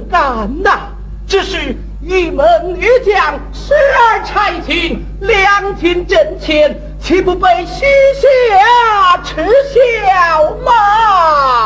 敢哪！只是一门女将，十二才情，两军阵前，岂不被西夏耻笑吗？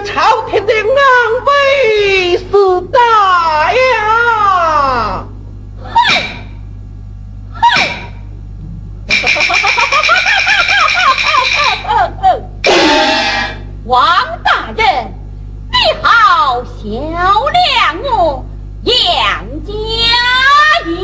朝廷的啊啊王大人你好小亮我杨家爷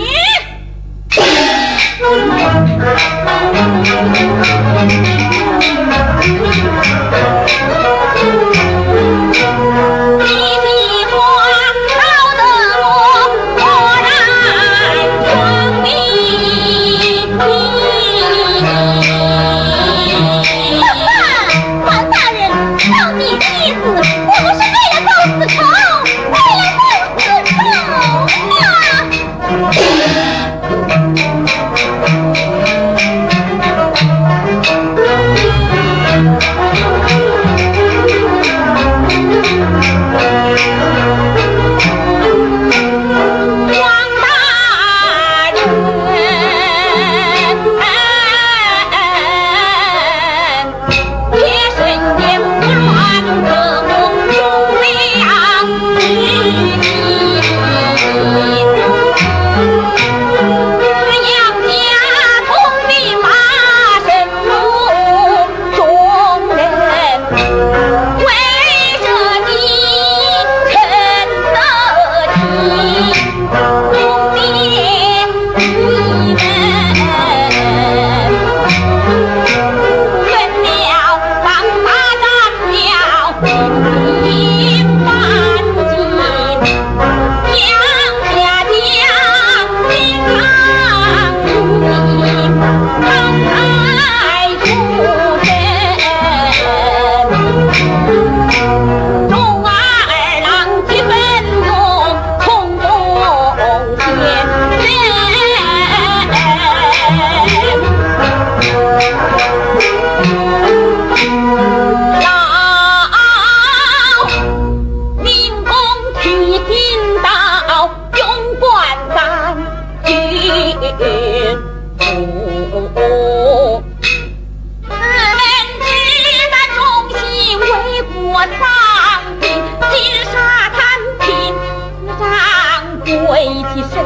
为其身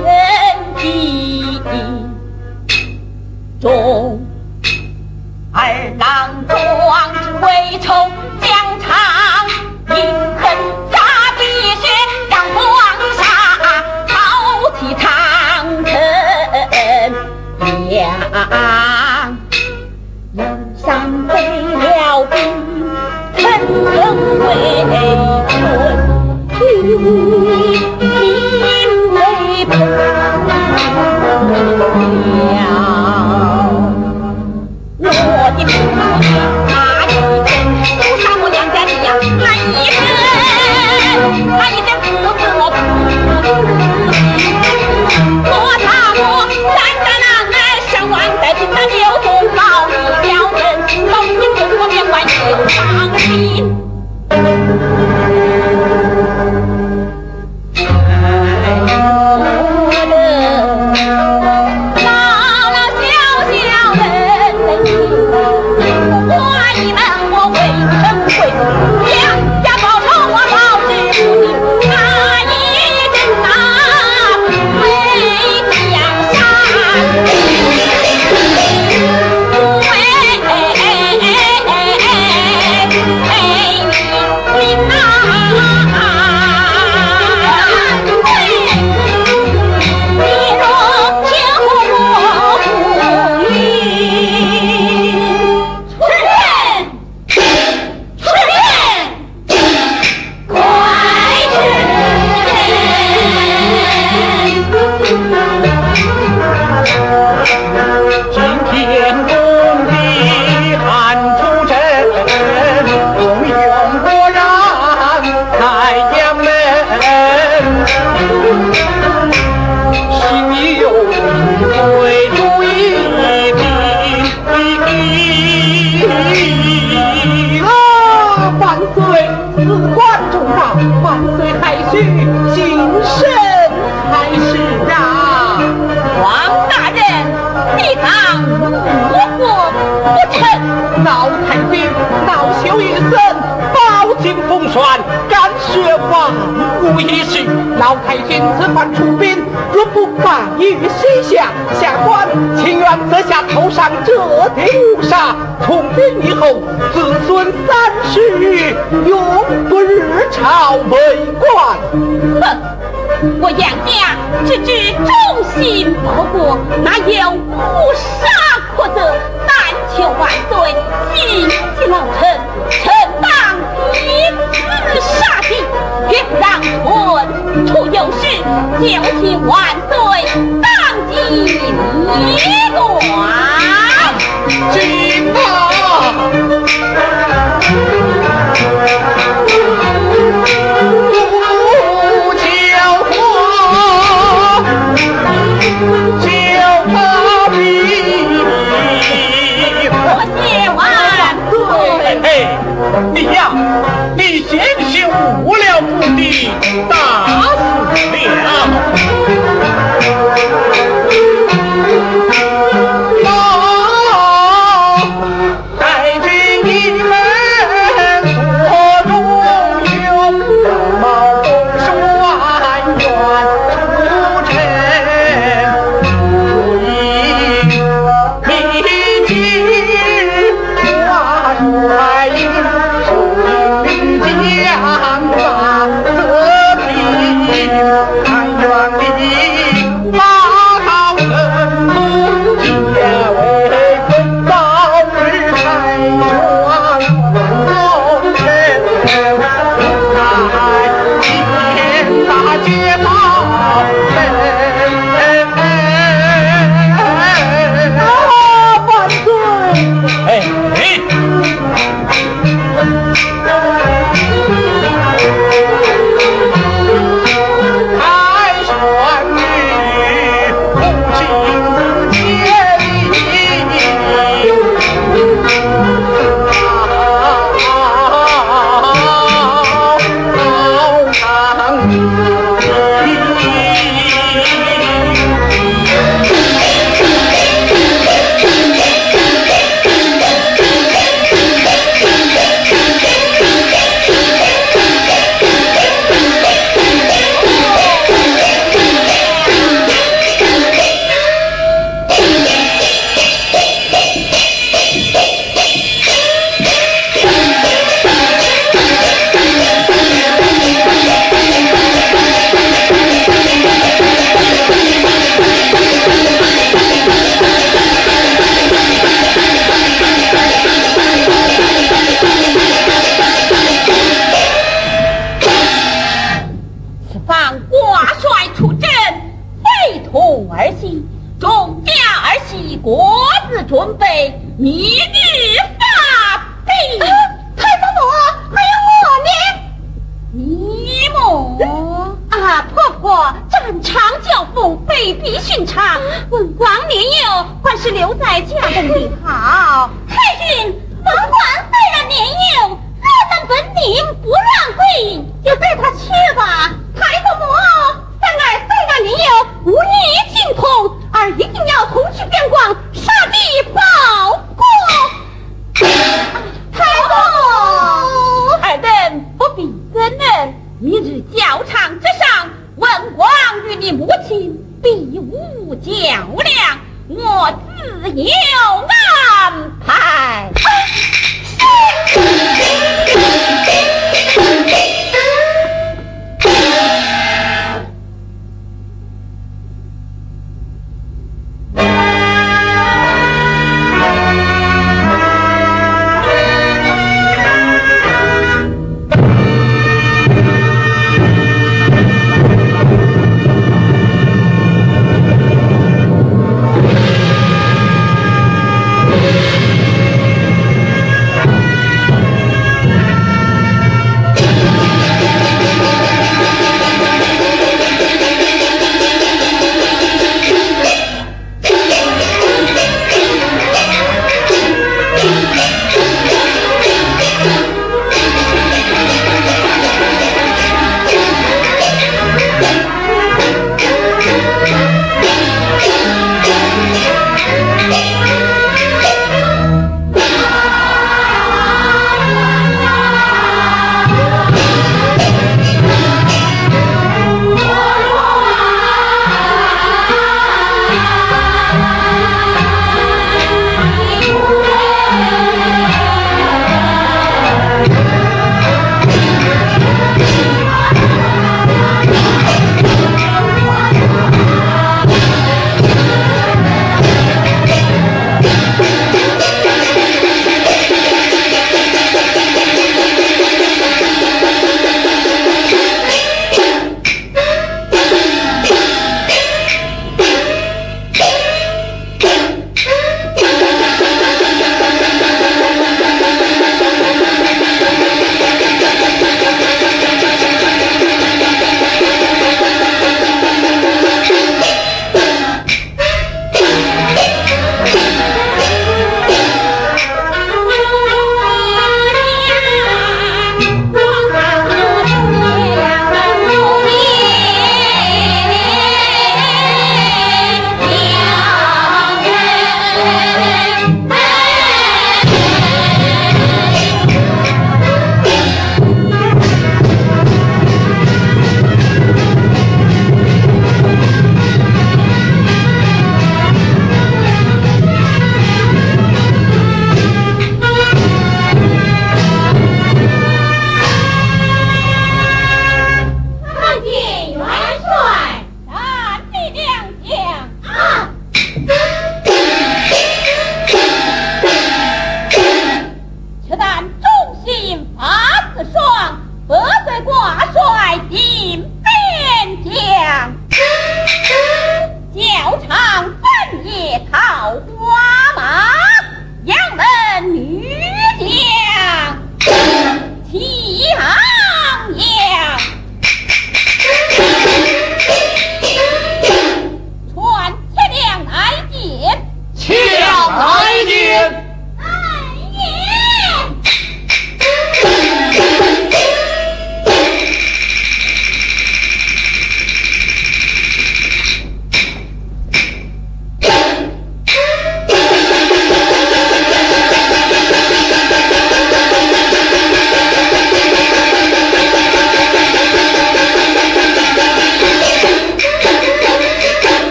体着老头上这顶乌纱，从今以后子孙三世永不日朝为官。哼！我杨家只知忠心报国，哪有乌纱可得？但求万岁，谨记老臣，臣当以死杀敌，绝不让臣出有事，就请万岁当机立断。进啊！儿媳，众家儿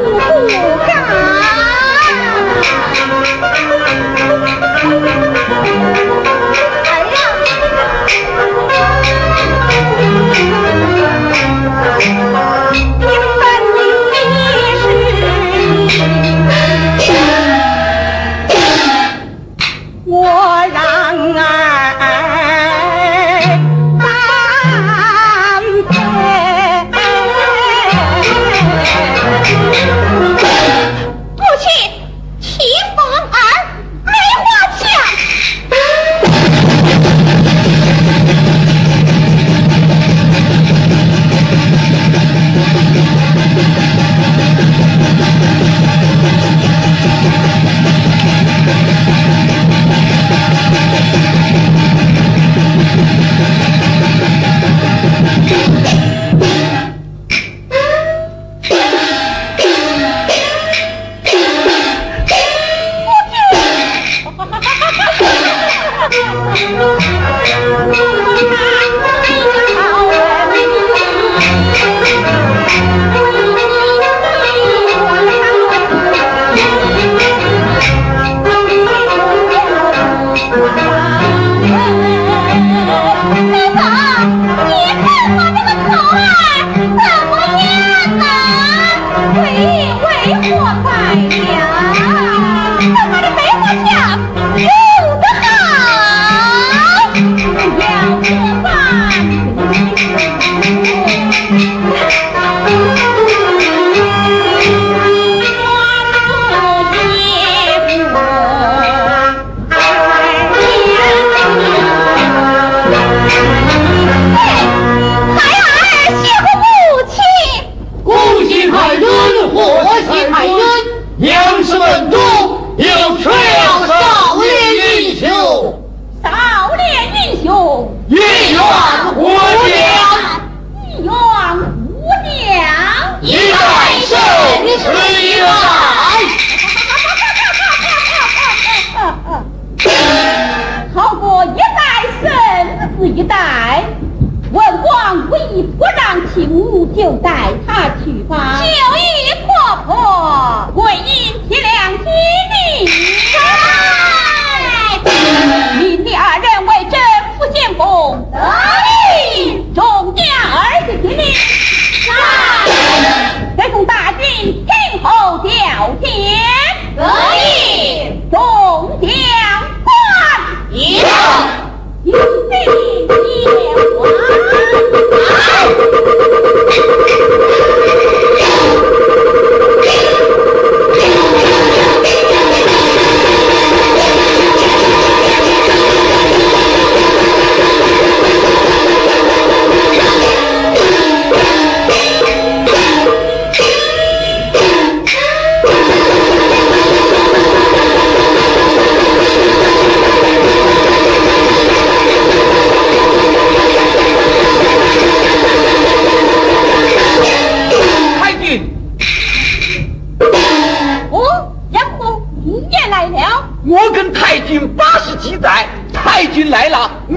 我吐来了，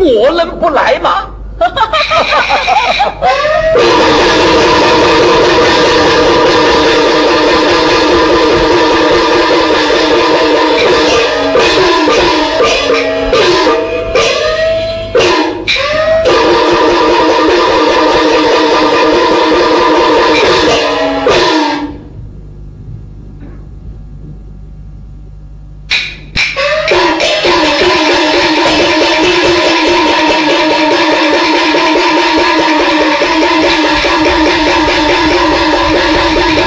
我能不来吗？